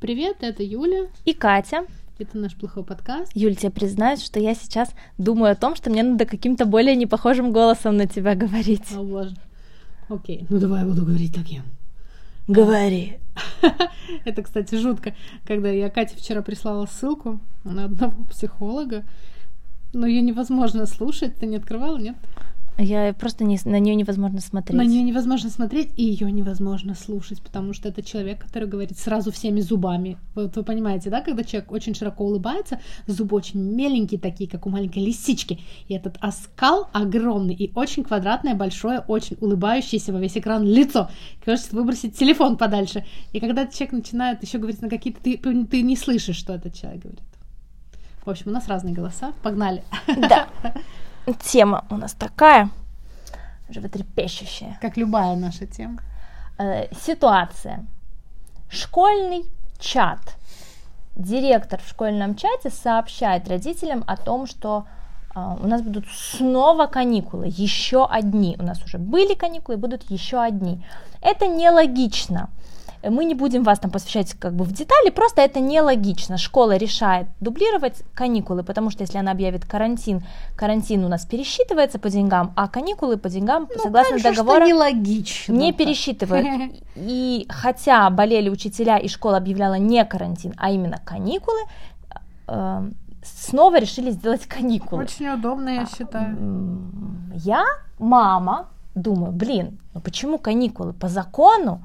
Привет, это Юля. И Катя. Это наш плохой подкаст. Юль, тебе признаюсь, что я сейчас думаю о том, что мне надо каким-то более непохожим голосом на тебя говорить. О, боже. Окей, ну давай я буду говорить таким. Говори. Это, кстати, жутко, когда я Кате вчера прислала ссылку на одного психолога, но ее невозможно слушать. Ты не открывала, нет? Я просто не, на нее невозможно смотреть. На нее невозможно смотреть, и ее невозможно слушать, потому что это человек, который говорит сразу всеми зубами. Вот вы понимаете, да, когда человек очень широко улыбается, зубы очень меленькие, такие, как у маленькой лисички, и этот оскал огромный и очень квадратное, большое, очень улыбающееся во весь экран лицо. Кажется, выбросить телефон подальше. И когда этот человек начинает еще говорить на какие-то... Ты, ты не слышишь, что этот человек говорит. В общем, у нас разные голоса. Погнали. Да. Тема у нас такая, животрепещущая. Как любая наша тема. Э, ситуация. Школьный чат. Директор в школьном чате сообщает родителям о том, что э, у нас будут снова каникулы, еще одни. У нас уже были каникулы, будут еще одни. Это нелогично мы не будем вас там посвящать как бы в детали, просто это нелогично. Школа решает дублировать каникулы, потому что если она объявит карантин, карантин у нас пересчитывается по деньгам, а каникулы по деньгам, ну, согласно договору, нелогично, не пересчитывают. И хотя болели учителя и школа объявляла не карантин, а именно каникулы, э, снова решили сделать каникулы. Очень удобно, я считаю. Я, мама, думаю, блин, ну почему каникулы? По закону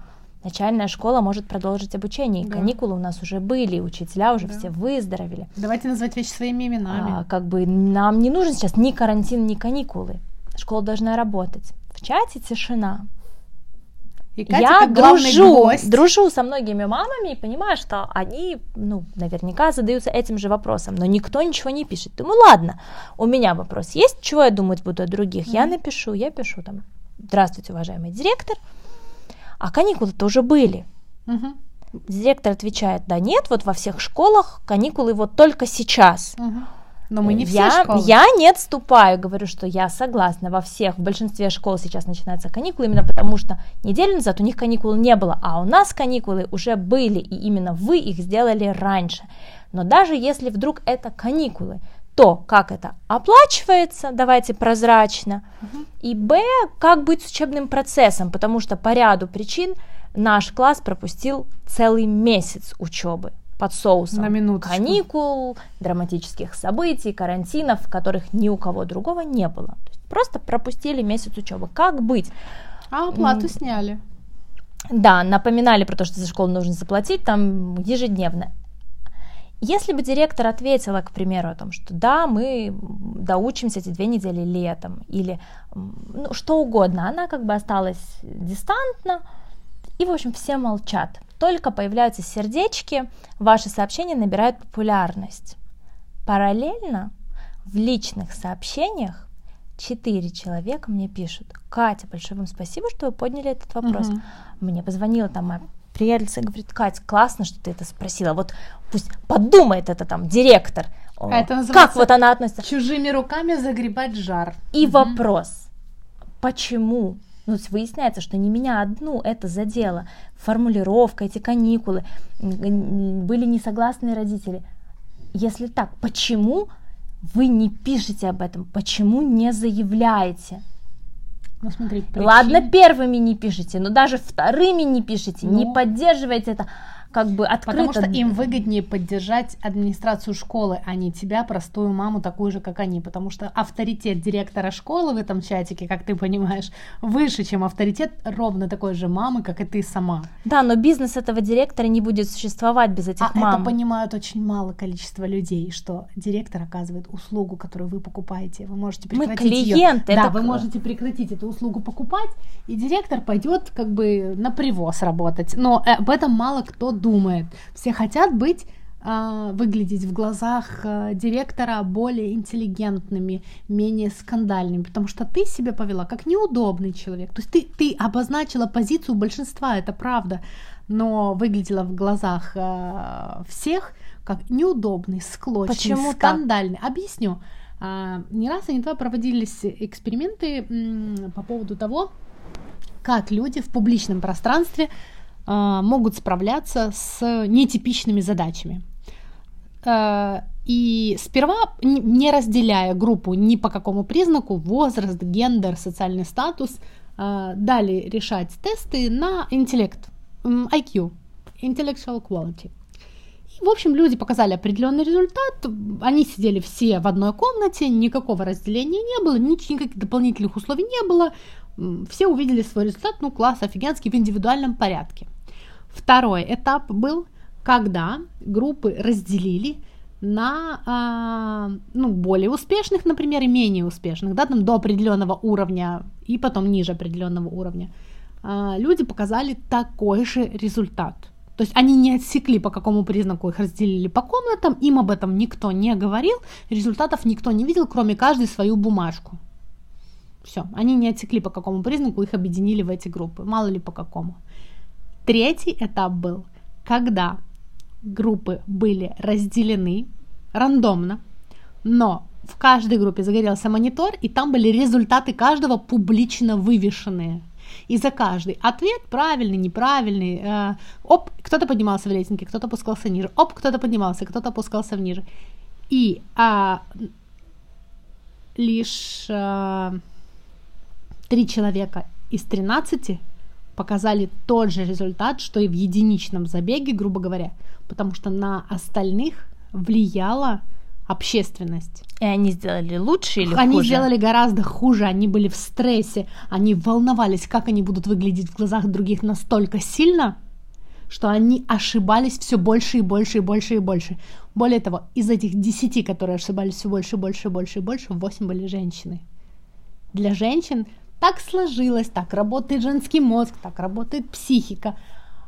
начальная школа может продолжить обучение. Да. Каникулы у нас уже были, учителя уже да. все выздоровели. Давайте назвать вещи своими именами. А, как бы нам не нужен сейчас ни карантин, ни каникулы. Школа должна работать. В чате тишина. И Катя, я дружу, гость. дружу со многими мамами и понимаю, что они, ну, наверняка задаются этим же вопросом, но никто ничего не пишет. Думаю, ладно, у меня вопрос есть, чего я думать буду о других? Mm-hmm. Я напишу, я пишу там, здравствуйте, уважаемый директор, а каникулы-то уже были. Угу. Директор отвечает, да нет, вот во всех школах каникулы вот только сейчас. Угу. Но мы не все я, школы. Я не отступаю, говорю, что я согласна. Во всех, в большинстве школ сейчас начинаются каникулы, именно потому что неделю назад у них каникул не было, а у нас каникулы уже были, и именно вы их сделали раньше. Но даже если вдруг это каникулы, то, как это оплачивается, давайте прозрачно, угу. и б, как быть с учебным процессом, потому что по ряду причин наш класс пропустил целый месяц учебы под соусом На минуточку. каникул, драматических событий, карантинов, которых ни у кого другого не было. То есть просто пропустили месяц учебы. Как быть? А оплату сняли. Да, напоминали про то, что за школу нужно заплатить там ежедневно. Если бы директор ответила, к примеру, о том, что да, мы доучимся эти две недели летом, или ну, что угодно, она как бы осталась дистантно, и, в общем, все молчат. Только появляются сердечки, ваши сообщения набирают популярность. Параллельно в личных сообщениях четыре человека мне пишут, Катя, большое вам спасибо, что вы подняли этот вопрос. Угу. Мне позвонила там моя приятельница говорит, Катя, классно, что ты это спросила. Вот пусть подумает это там директор. А это как вот она относится? Чужими руками загребать жар. И угу. вопрос, почему? Ну, выясняется, что не меня одну это задело. Формулировка, эти каникулы, были несогласные родители. Если так, почему вы не пишете об этом? Почему не заявляете? Ну, смотри, причин... Ладно, первыми не пишите, но даже вторыми не пишите, ну... не поддерживайте это как бы открыто. Потому что им выгоднее поддержать администрацию школы, а не тебя, простую маму, такую же, как они. Потому что авторитет директора школы в этом чатике, как ты понимаешь, выше, чем авторитет ровно такой же мамы, как и ты сама. Да, но бизнес этого директора не будет существовать без этих а мам. это понимают очень мало количество людей, что директор оказывает услугу, которую вы покупаете. Вы можете прекратить Мы клиенты. Ее. Да, вы можете прекратить эту услугу покупать, и директор пойдет как бы на привоз работать. Но э, об этом мало кто думает. Все хотят быть а, выглядеть в глазах а, директора более интеллигентными, менее скандальными, потому что ты себя повела как неудобный человек. То есть ты, ты обозначила позицию большинства, это правда, но выглядела в глазах э, всех как неудобный, склочный, Почему скандальный. Так? Объясню. Э, не раз и не два проводились эксперименты по поводу того, как люди в публичном пространстве э, могут справляться с нетипичными задачами. Э, и сперва, не разделяя группу ни по какому признаку, возраст, гендер, социальный статус, э, дали решать тесты на интеллект, IQ, intellectual quality. И, в общем, люди показали определенный результат. Они сидели все в одной комнате, никакого разделения не было, никаких дополнительных условий не было. Все увидели свой результат, ну, класс офигенский в индивидуальном порядке. Второй этап был, когда группы разделили на а, ну, более успешных, например, и менее успешных, да, там до определенного уровня и потом ниже определенного уровня. А, люди показали такой же результат. То есть они не отсекли, по какому признаку их разделили по комнатам, им об этом никто не говорил, результатов никто не видел, кроме каждой свою бумажку. Все, они не отсекли, по какому признаку их объединили в эти группы, мало ли по какому. Третий этап был, когда группы были разделены рандомно, но в каждой группе загорелся монитор, и там были результаты каждого публично вывешенные. И за каждый ответ, правильный, неправильный, э, оп, кто-то поднимался в рейтинге, кто-то опускался ниже, оп, кто-то поднимался, кто-то опускался ниже. И а, лишь а, три человека из 13 показали тот же результат, что и в единичном забеге, грубо говоря, потому что на остальных влияла общественность. И они сделали лучше или они хуже? Они сделали гораздо хуже, они были в стрессе, они волновались, как они будут выглядеть в глазах других настолько сильно, что они ошибались все больше и больше и больше и больше. Более того, из этих десяти, которые ошибались все больше и больше и больше и больше, восемь были женщины. Для женщин так сложилось, так работает женский мозг, так работает психика,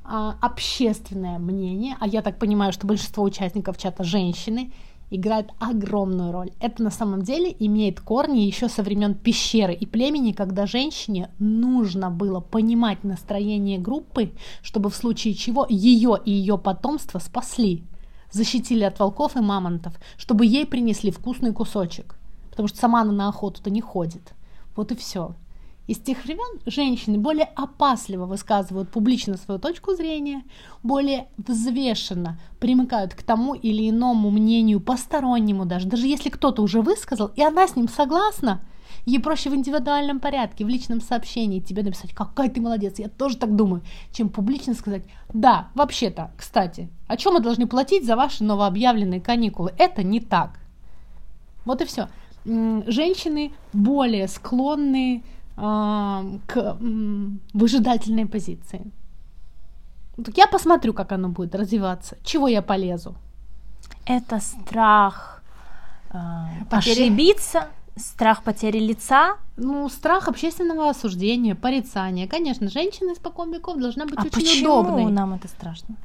а, общественное мнение, а я так понимаю, что большинство участников чата женщины, играет огромную роль. Это на самом деле имеет корни еще со времен пещеры и племени, когда женщине нужно было понимать настроение группы, чтобы в случае чего ее и ее потомство спасли, защитили от волков и мамонтов, чтобы ей принесли вкусный кусочек, потому что сама она на охоту-то не ходит. Вот и все. И с тех времен женщины более опасливо высказывают публично свою точку зрения, более взвешенно примыкают к тому или иному мнению, постороннему даже. Даже если кто-то уже высказал, и она с ним согласна, ей проще в индивидуальном порядке, в личном сообщении тебе написать, какая ты молодец, я тоже так думаю, чем публично сказать, да, вообще-то, кстати, о чем мы должны платить за ваши новообъявленные каникулы? Это не так. Вот и все. Женщины более склонны к выжидательной позиции. Так я посмотрю, как оно будет развиваться, чего я полезу. Это страх э, ошибиться, страх потери лица. Ну, страх общественного осуждения, порицания. Конечно, женщина испокон веков должна быть а очень почему удобной. нам это страшно?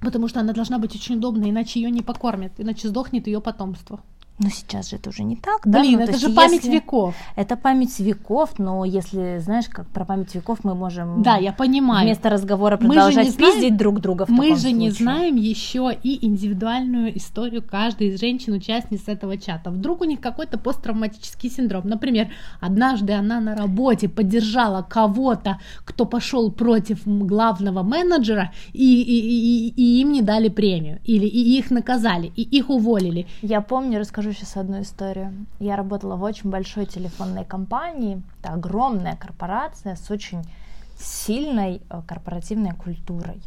Потому что она должна быть очень удобной, иначе ее не покормят, иначе сдохнет ее потомство. Но сейчас же это уже не так, да? Блин, ну, это же память если... веков. Это память веков, но если, знаешь, как про память веков мы можем... Да, я понимаю. Вместо разговора продолжать пиздить знаем... друг друга в Мы же случае. не знаем еще и индивидуальную историю каждой из женщин-участниц этого чата. Вдруг у них какой-то посттравматический синдром. Например, однажды она на работе поддержала кого-то, кто пошел против главного менеджера, и, и, и, и им не дали премию. Или и их наказали, и их уволили. Я помню, расскажу расскажу сейчас одну историю. Я работала в очень большой телефонной компании. Это огромная корпорация с очень сильной э, корпоративной культурой.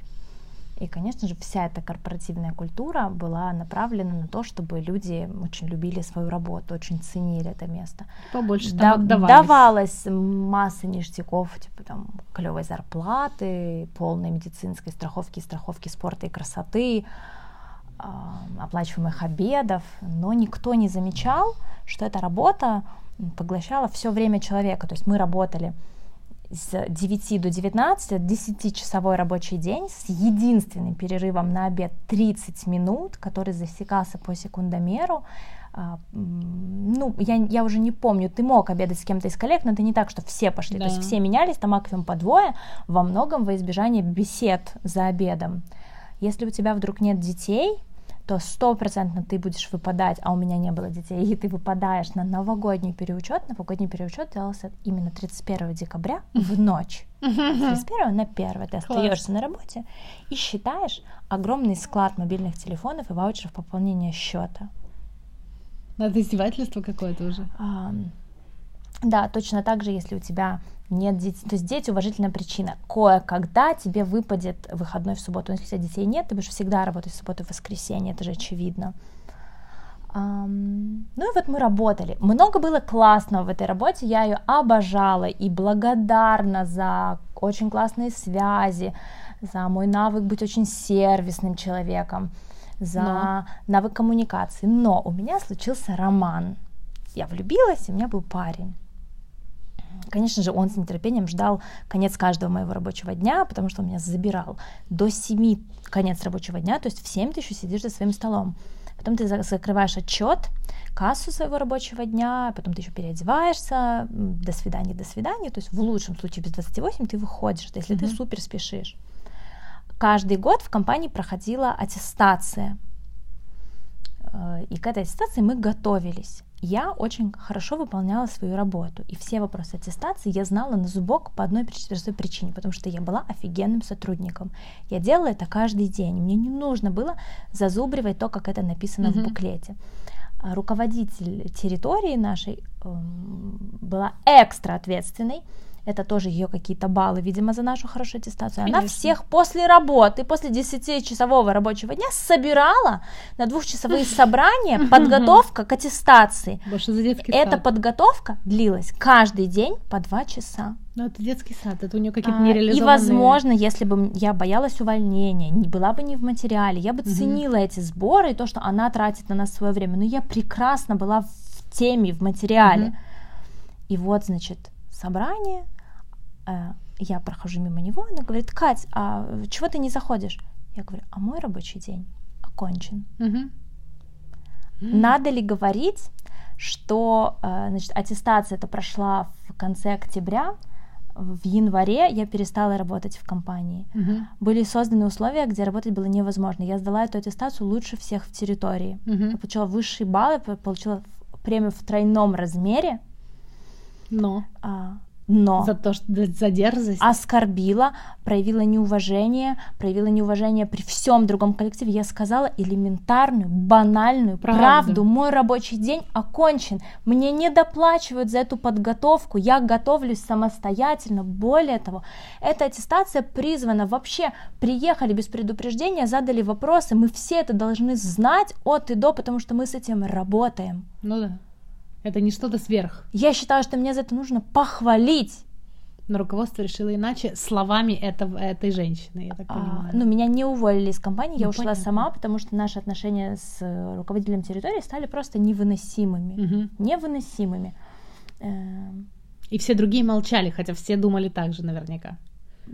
И, конечно же, вся эта корпоративная культура была направлена на то, чтобы люди очень любили свою работу, очень ценили это место. Побольше там да, давалось масса ништяков, типа там клевой зарплаты, полной медицинской страховки, страховки спорта и красоты, оплачиваемых обедов, но никто не замечал, что эта работа поглощала все время человека. То есть мы работали с 9 до 19, 10-часовой рабочий день с единственным перерывом на обед 30 минут, который засекался по секундомеру. А, ну, я, я уже не помню, ты мог обедать с кем-то из коллег, но это не так, что все пошли. Да. То есть все менялись, там максимум по двое, во многом во избежание бесед за обедом. Если у тебя вдруг нет детей, то стопроцентно ты будешь выпадать, а у меня не было детей, и ты выпадаешь на новогодний переучет. Новогодний переучет делался именно 31 декабря в ночь. С 31 на 1 ты остаешься на работе и считаешь огромный склад мобильных телефонов и ваучеров пополнения счета. Это издевательство какое-то уже. Да, точно так же, если у тебя нет детей, то есть дети уважительная причина. Кое-когда тебе выпадет выходной в субботу. Но если у тебя детей нет, ты будешь всегда работать в субботу и в воскресенье, это же очевидно. Um, ну и вот мы работали. Много было классного в этой работе, я ее обожала и благодарна за очень классные связи, за мой навык быть очень сервисным человеком, за Но. навык коммуникации. Но у меня случился роман. Я влюбилась, и у меня был парень. Конечно же, он с нетерпением ждал конец каждого моего рабочего дня, потому что он меня забирал до 7 конец рабочего дня, то есть в 7 ты еще сидишь за своим столом. Потом ты закрываешь отчет, кассу своего рабочего дня, потом ты еще переодеваешься, до свидания, до свидания. То есть в лучшем случае без 28 ты выходишь, если mm-hmm. ты супер спешишь. Каждый год в компании проходила аттестация. Э, и к этой аттестации мы готовились я очень хорошо выполняла свою работу, и все вопросы аттестации я знала на зубок по одной простой причине, потому что я была офигенным сотрудником. Я делала это каждый день, мне не нужно было зазубривать то, как это написано mm-hmm. в буклете. А руководитель территории нашей э, была экстра ответственной, это тоже ее какие-то баллы, видимо, за нашу хорошую аттестацию. Конечно. Она всех после работы, после 10-часового рабочего дня собирала на двухчасовые собрания, подготовка к аттестации. Больше за детский Эта подготовка длилась каждый день по два часа. Ну, это детский сад, это у нее какие-то а, нереализованные... И, возможно, если бы я боялась увольнения, не была бы не в материале, я бы угу. ценила эти сборы и то, что она тратит на нас свое время. Но я прекрасно была в теме, в материале. Угу. И вот, значит, собрание, я прохожу мимо него, она говорит, Кать, а чего ты не заходишь? Я говорю, а мой рабочий день окончен. Угу. Надо ли говорить, что э, значит, аттестация это прошла в конце октября, в январе я перестала работать в компании. Uh-huh. Были созданы условия, где работать было невозможно. Я сдала эту аттестацию лучше всех в территории. Uh-huh. Я получила высшие баллы, получила премию в тройном размере. Но. А, но за то, что за дерзость оскорбила, проявила неуважение, проявила неуважение при всем другом коллективе. Я сказала элементарную, банальную правду. правду. Мой рабочий день окончен. Мне не доплачивают за эту подготовку. Я готовлюсь самостоятельно. Более того, эта аттестация призвана вообще приехали без предупреждения, задали вопросы. Мы все это должны знать от и до, потому что мы с этим работаем. Ну да. Это не что-то сверх. Я считаю, что мне за это нужно похвалить. Но руководство решило иначе словами этого, этой женщины, я так а, понимаю. ну, меня не уволили из компании, ну, я ушла понятно. сама, потому что наши отношения с руководителем территории стали просто невыносимыми. Угу. Невыносимыми. Эм. И все другие молчали, хотя все думали так же наверняка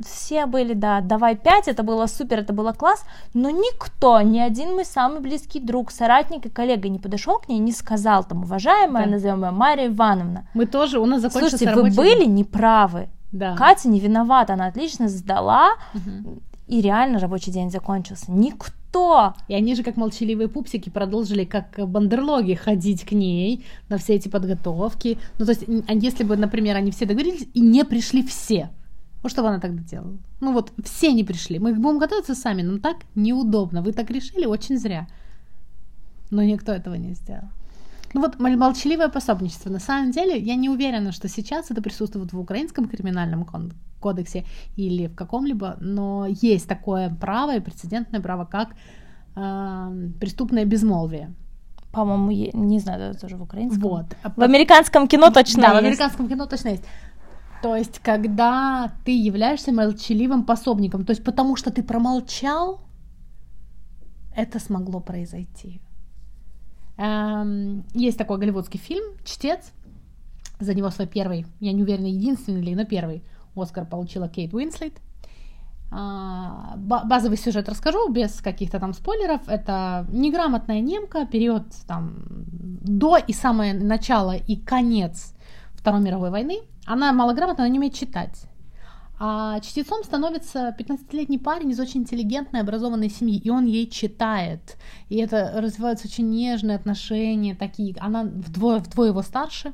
все были, да, давай пять, это было супер, это было класс, но никто, ни один мой самый близкий друг, соратник и коллега не подошел к ней не сказал там, уважаемая, да. назовем ее Мария Ивановна. Мы тоже, у нас закончился Слушайте, вы были неправы. Да. Катя не виновата, она отлично сдала, угу. и реально рабочий день закончился. Никто. И они же, как молчаливые пупсики, продолжили как бандерлоги ходить к ней на все эти подготовки. Ну, то есть, если бы, например, они все договорились и не пришли все, вот что бы она тогда делала? Ну вот, все не пришли. Мы будем готовиться сами, но так неудобно. Вы так решили, очень зря. Но никто этого не сделал. Ну вот молчаливое пособничество. На самом деле, я не уверена, что сейчас это присутствует в украинском криминальном кодексе или в каком-либо, но есть такое право и прецедентное право, как э, преступное безмолвие. По-моему, не знаю, это тоже в украинском. Вот. В американском кино точно да, есть. в американском кино точно есть. То есть, когда ты являешься молчаливым пособником, то есть потому что ты промолчал, это смогло произойти. Эм, есть такой голливудский фильм «Чтец». За него свой первый, я не уверена, единственный или, но первый Оскар получила Кейт Уинслет. А, базовый сюжет расскажу без каких-то там спойлеров. Это неграмотная немка, период там до и самое начало и конец Второй мировой войны. Она малограмотна, она не умеет читать. А чтецом становится 15-летний парень из очень интеллигентной, образованной семьи, и он ей читает. И это развиваются очень нежные отношения, такие. Она вдвое, вдвое его старше.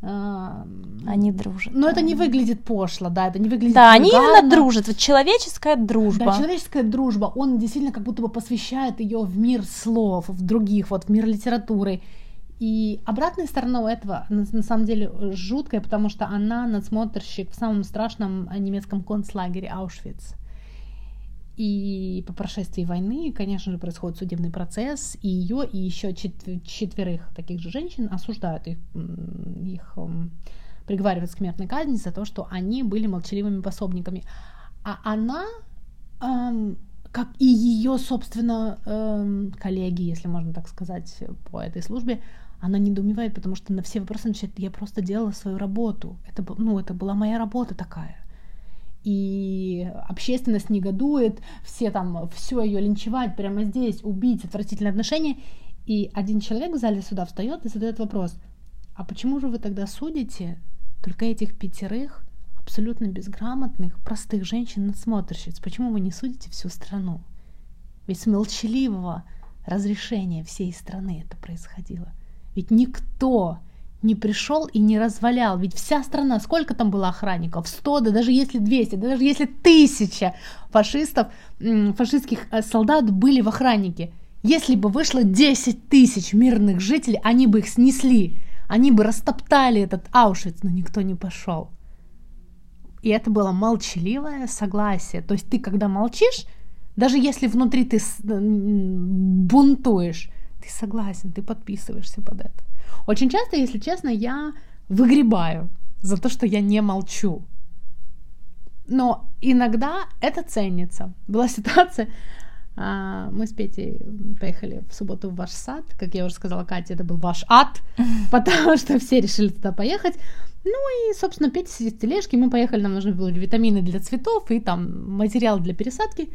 Они дружат. Но это не выглядит пошло, да, это не выглядит Да, они именно дружат. Вот человеческая дружба. Да, человеческая дружба, он действительно как будто бы посвящает ее в мир слов, в других, вот в мир литературы. И обратная сторона у этого на, на самом деле жуткая, потому что она надсмотрщик в самом страшном немецком концлагере Аушвиц. И по прошествии войны, конечно же, происходит судебный процесс, и ее, и еще чет- четверых таких же женщин осуждают, их, их приговаривают к смертной казни за то, что они были молчаливыми пособниками. А она, эм, как и ее, собственно, эм, коллеги, если можно так сказать, по этой службе, она недоумевает, потому что на все вопросы начинает, я просто делала свою работу. Это, ну, это была моя работа такая. И общественность негодует, все там, все ее линчевать прямо здесь, убить, отвратительные отношения. И один человек в зале суда встает и задает вопрос, а почему же вы тогда судите только этих пятерых абсолютно безграмотных, простых женщин-надсмотрщиц? Почему вы не судите всю страну? Ведь с молчаливого разрешения всей страны это происходило. Ведь никто не пришел и не развалял. Ведь вся страна, сколько там было охранников? 100, да даже если 200, да даже если тысяча фашистов, м, фашистских э, солдат были в охраннике. Если бы вышло 10 тысяч мирных жителей, они бы их снесли. Они бы растоптали этот Аушвиц, но никто не пошел. И это было молчаливое согласие. То есть ты, когда молчишь, даже если внутри ты бунтуешь, ты согласен, ты подписываешься под это. Очень часто, если честно, я выгребаю за то, что я не молчу. Но иногда это ценится. Была ситуация, а, мы с Петей поехали в субботу в ваш сад, как я уже сказала Кате, это был ваш ад, потому что все решили туда поехать. Ну и, собственно, Петя сидит в тележке, мы поехали, нам нужны были витамины для цветов и там материал для пересадки.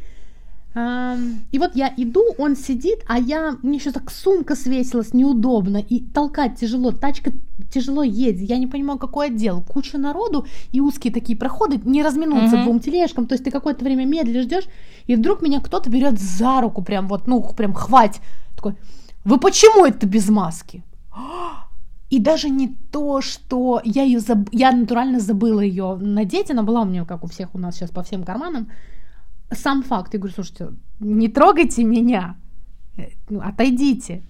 И вот я иду, он сидит, а я, мне еще так сумка свесилась неудобно, и толкать тяжело, тачка тяжело едет, я не понимаю, какой отдел, куча народу и узкие такие проходы, не разминуться Мгм. двум тележкам, то есть ты какое-то время медлишь, ждешь, и вдруг меня кто-то берет за руку, прям вот, ну, прям хвать, такой, вы почему это без маски? И даже не то, что я ее заб... я натурально забыла ее надеть, она была у меня, как у всех у нас сейчас по всем карманам. Сам факт, я говорю, слушайте, не трогайте меня, Э, ну, отойдите.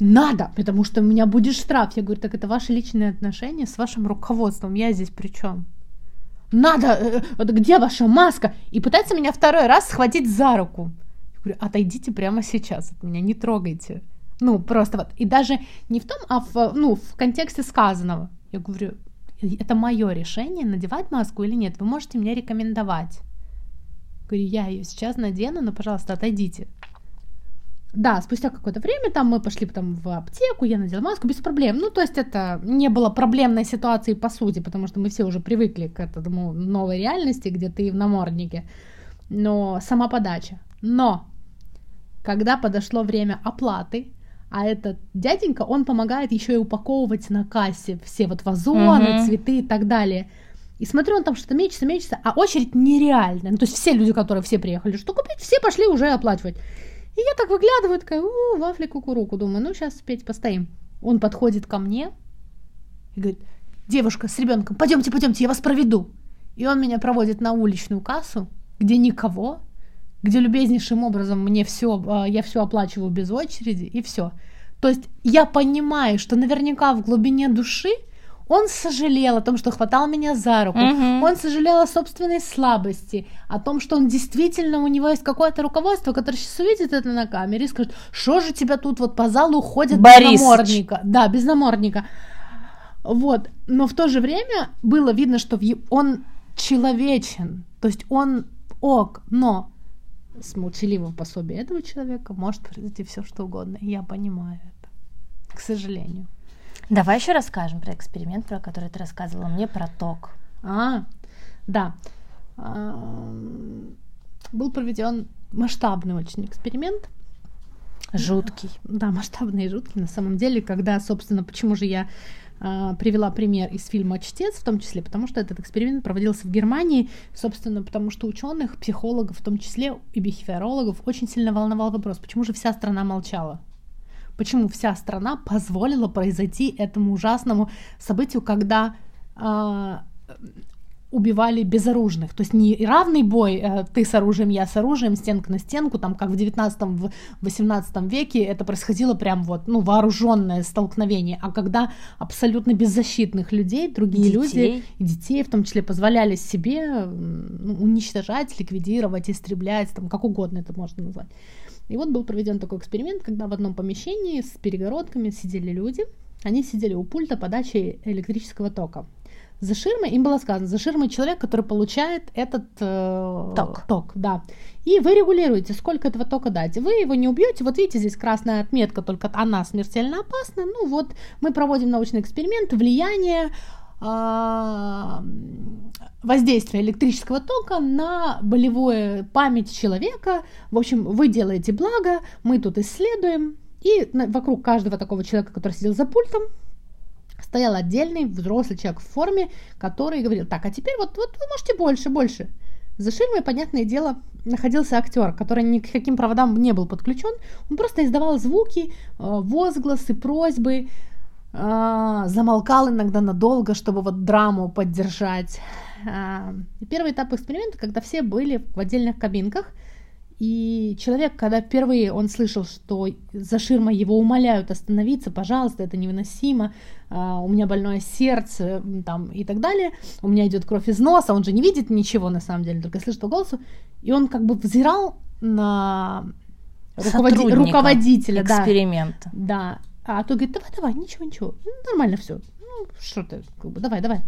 Надо, потому что у меня будет штраф. Я говорю, так это ваши личные отношения с вашим руководством, я здесь при чем? Надо, э, вот где ваша маска? И пытается меня второй раз схватить за руку. Я говорю, отойдите прямо сейчас от меня, не трогайте. Ну, просто вот. И даже не в том, а в, ну, в контексте сказанного. Я говорю, это мое решение, надевать маску или нет. Вы можете мне рекомендовать. Говорю, я ее сейчас надену, но, пожалуйста, отойдите. Да, спустя какое-то время там мы пошли потом в аптеку, я надела маску без проблем. Ну, то есть это не было проблемной ситуации по сути, потому что мы все уже привыкли к этому новой реальности, где ты в наморднике. Но сама подача. Но когда подошло время оплаты, а этот дяденька, он помогает еще и упаковывать на кассе все вот вазоны, Мгм. цветы и так далее. И смотрю, он там что-то мечется, мечется, а очередь нереальная. Ну, то есть все люди, которые все приехали, что купить, все пошли уже оплачивать. И я так выглядываю, такая, у, вафли кукуруку, думаю, ну, сейчас петь постоим. Он подходит ко мне и говорит, девушка с ребенком, пойдемте, пойдемте, я вас проведу. И он меня проводит на уличную кассу, где никого, где любезнейшим образом мне все, я все оплачиваю без очереди, и все. То есть я понимаю, что наверняка в глубине души он сожалел о том, что хватал меня за руку. Мгм. Он сожалел о собственной слабости, о том, что он действительно, у него есть какое-то руководство, которое сейчас увидит это на камере и скажет, что же тебя тут вот по залу ходят без Борисыч. намордника. Да, без намордника. Вот. Но в то же время было видно, что он человечен. То есть он ок, но с молчаливым пособием этого человека может произойти все, что угодно. Я понимаю это. К сожалению. Давай еще расскажем про эксперимент, про который ты рассказывала мне, про ток. А, да. Ам, Был проведен масштабный очень эксперимент. Жуткий. Да, масштабный и жуткий на самом деле, когда, собственно, почему же я э, привела пример из фильма «Чтец» в том числе, потому что этот эксперимент проводился в Германии, собственно, потому что ученых, психологов в том числе и бихевиорологов очень сильно волновал вопрос, почему же вся страна молчала? Почему вся страна позволила произойти этому ужасному событию, когда э, убивали безоружных. То есть не равный бой, э, ты с оружием, я с оружием, стенка на стенку, там как в 19-18 веке это происходило прям вот, ну, вооруженное столкновение, а когда абсолютно беззащитных людей, другие детей. люди, и детей в том числе, позволяли себе ну, уничтожать, ликвидировать, истреблять, там как угодно это можно назвать. И вот был проведен такой эксперимент, когда в одном помещении с перегородками сидели люди, они сидели у пульта подачи электрического тока за ширмой, им было сказано, за ширмой человек, который получает этот э, ток. ток, да. И вы регулируете, сколько этого тока дать. Вы его не убьете. Вот видите, здесь красная отметка, только она смертельно опасна. Ну вот, мы проводим научный эксперимент, влияние э, воздействия электрического тока на болевую память человека. В общем, вы делаете благо, мы тут исследуем. И вокруг каждого такого человека, который сидел за пультом, стоял отдельный взрослый человек в форме, который говорил, так, а теперь вот, вот вы можете больше, больше. За ширмой, понятное дело, находился актер, который ни к каким проводам не был подключен. Он просто издавал звуки, э, возгласы, просьбы, замолкал иногда надолго, чтобы вот драму поддержать. Э, первый этап эксперимента, когда все были в отдельных кабинках – и человек, когда впервые он слышал, что за ширмой его умоляют остановиться, пожалуйста, это невыносимо, uh, у меня больное сердце там, и так далее, у меня идет кровь из носа, он же не видит ничего на самом деле, только слышит по голосу, и он как бы взирал на руководи- руководителя эксперимента. Да. А то говорит, давай, давай, ничего, ничего, ну, нормально все, ну что ты, как бы, давай, давай.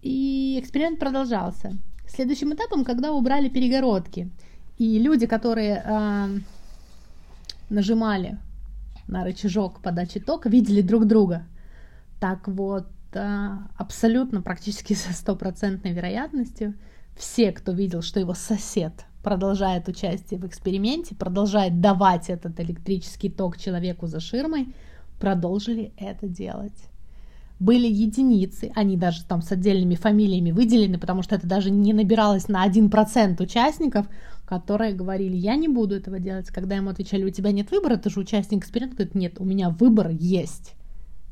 И эксперимент продолжался. Следующим этапом, когда убрали перегородки, и люди, которые э, нажимали на рычажок подачи тока, видели друг друга. Так вот, э, абсолютно, практически со стопроцентной вероятностью, все, кто видел, что его сосед продолжает участие в эксперименте, продолжает давать этот электрический ток человеку за ширмой, продолжили это делать были единицы, они даже там с отдельными фамилиями выделены, потому что это даже не набиралось на 1% участников, которые говорили, я не буду этого делать. Когда ему отвечали, у тебя нет выбора, ты же участник эксперимента, говорит, нет, у меня выбор есть.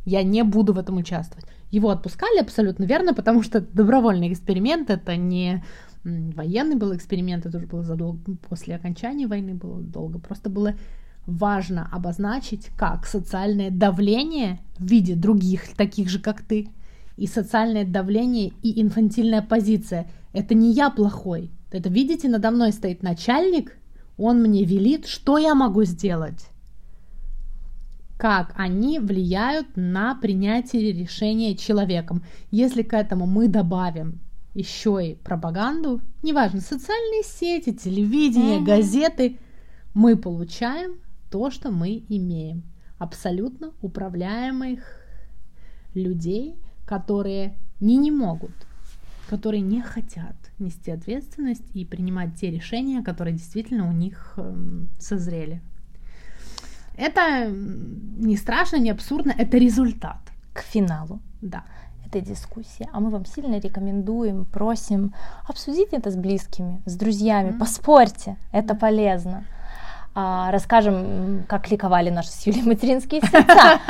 Я не буду в этом участвовать. Его отпускали абсолютно верно, потому что добровольный эксперимент, это не военный был эксперимент, это уже было задолго, после окончания войны было долго, просто было важно обозначить как социальное давление в виде других, таких же, как ты, и социальное давление и инфантильная позиция. Это не я плохой. Это, видите, надо мной стоит начальник, он мне велит, что я могу сделать. Как они влияют на принятие решения человеком. Если к этому мы добавим еще и пропаганду, неважно, социальные сети, телевидение, mm-hmm. газеты, мы получаем то, что мы имеем. Абсолютно управляемых людей, которые не не могут, которые не хотят нести ответственность и принимать те решения, которые действительно у них э, созрели. Это не страшно, не абсурдно, это результат. К финалу. Да этой дискуссии, а мы вам сильно рекомендуем, просим обсудить это с близкими, с друзьями, mm-hmm. поспорьте, это полезно а, расскажем, как ликовали наши с Юлей материнские сердца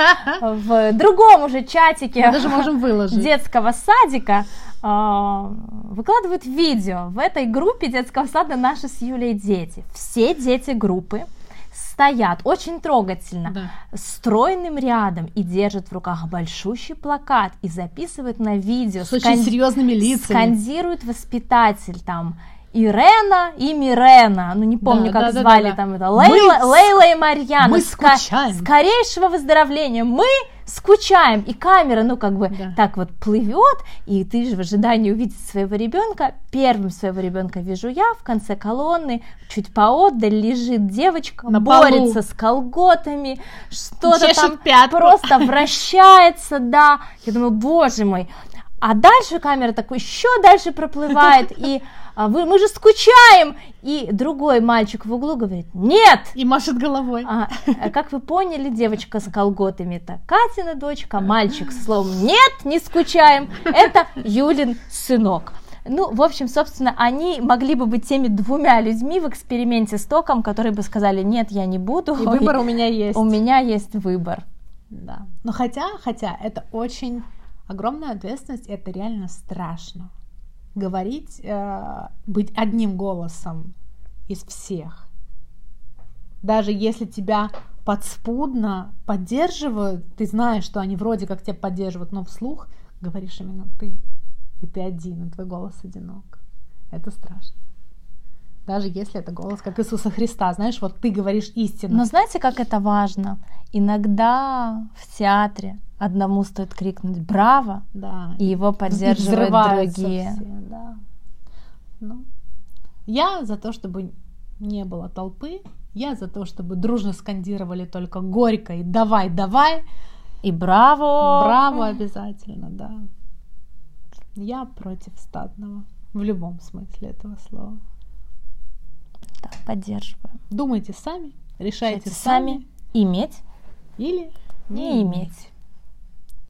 в другом уже чатике Мы даже можем выложить. детского садика. А, выкладывают видео в этой группе детского сада наши с Юлей дети. Все дети группы стоят очень трогательно, да. стройным рядом и держат в руках большущий плакат и записывают на видео. С скан... очень серьезными лицами. Скандирует воспитатель там Ирена и Мирена, ну не помню, да, как да, звали да, там это, Лейла, мы, Лейла и Марьяна. Мы скучаем. Скорейшего выздоровления. Мы скучаем. И камера, ну как бы да. так вот плывет, и ты же в ожидании увидеть своего ребенка. Первым своего ребенка вижу я, в конце колонны, чуть поотдаль лежит девочка, На борется полу. с колготами, что-то там пятку. просто вращается, да. Я думаю, боже мой. А дальше камера такой еще дальше проплывает, и а вы, мы же скучаем. И другой мальчик в углу говорит, нет. И машет головой. А, а как вы поняли, девочка с колготами это Катина дочка, мальчик с словом нет, не скучаем, это Юлин сынок. Ну, в общем, собственно, они могли бы быть теми двумя людьми в эксперименте с током, которые бы сказали, нет, я не буду. И выбор у меня есть. У меня есть выбор. Да. Но хотя, хотя, это очень огромная ответственность, это реально страшно. Говорить, э, быть одним голосом из всех. Даже если тебя подспудно поддерживают, ты знаешь, что они вроде как тебя поддерживают, но вслух говоришь именно ты и ты один, и твой голос одинок. Это страшно. Даже если это голос как Иисуса Христа, знаешь, вот ты говоришь истину. Но знаете, как это важно? Иногда в театре одному стоит крикнуть «Браво!» да. и его поддерживают другие. Все, да. ну, я за то, чтобы не было толпы, я за то, чтобы дружно скандировали только «Горько» и «Давай, давай!» И «Браво!» «Браво» обязательно, да. Я против статного. В любом смысле этого слова. Да, поддерживаю. Думайте сами, решайте сами. сами. Иметь или не иметь.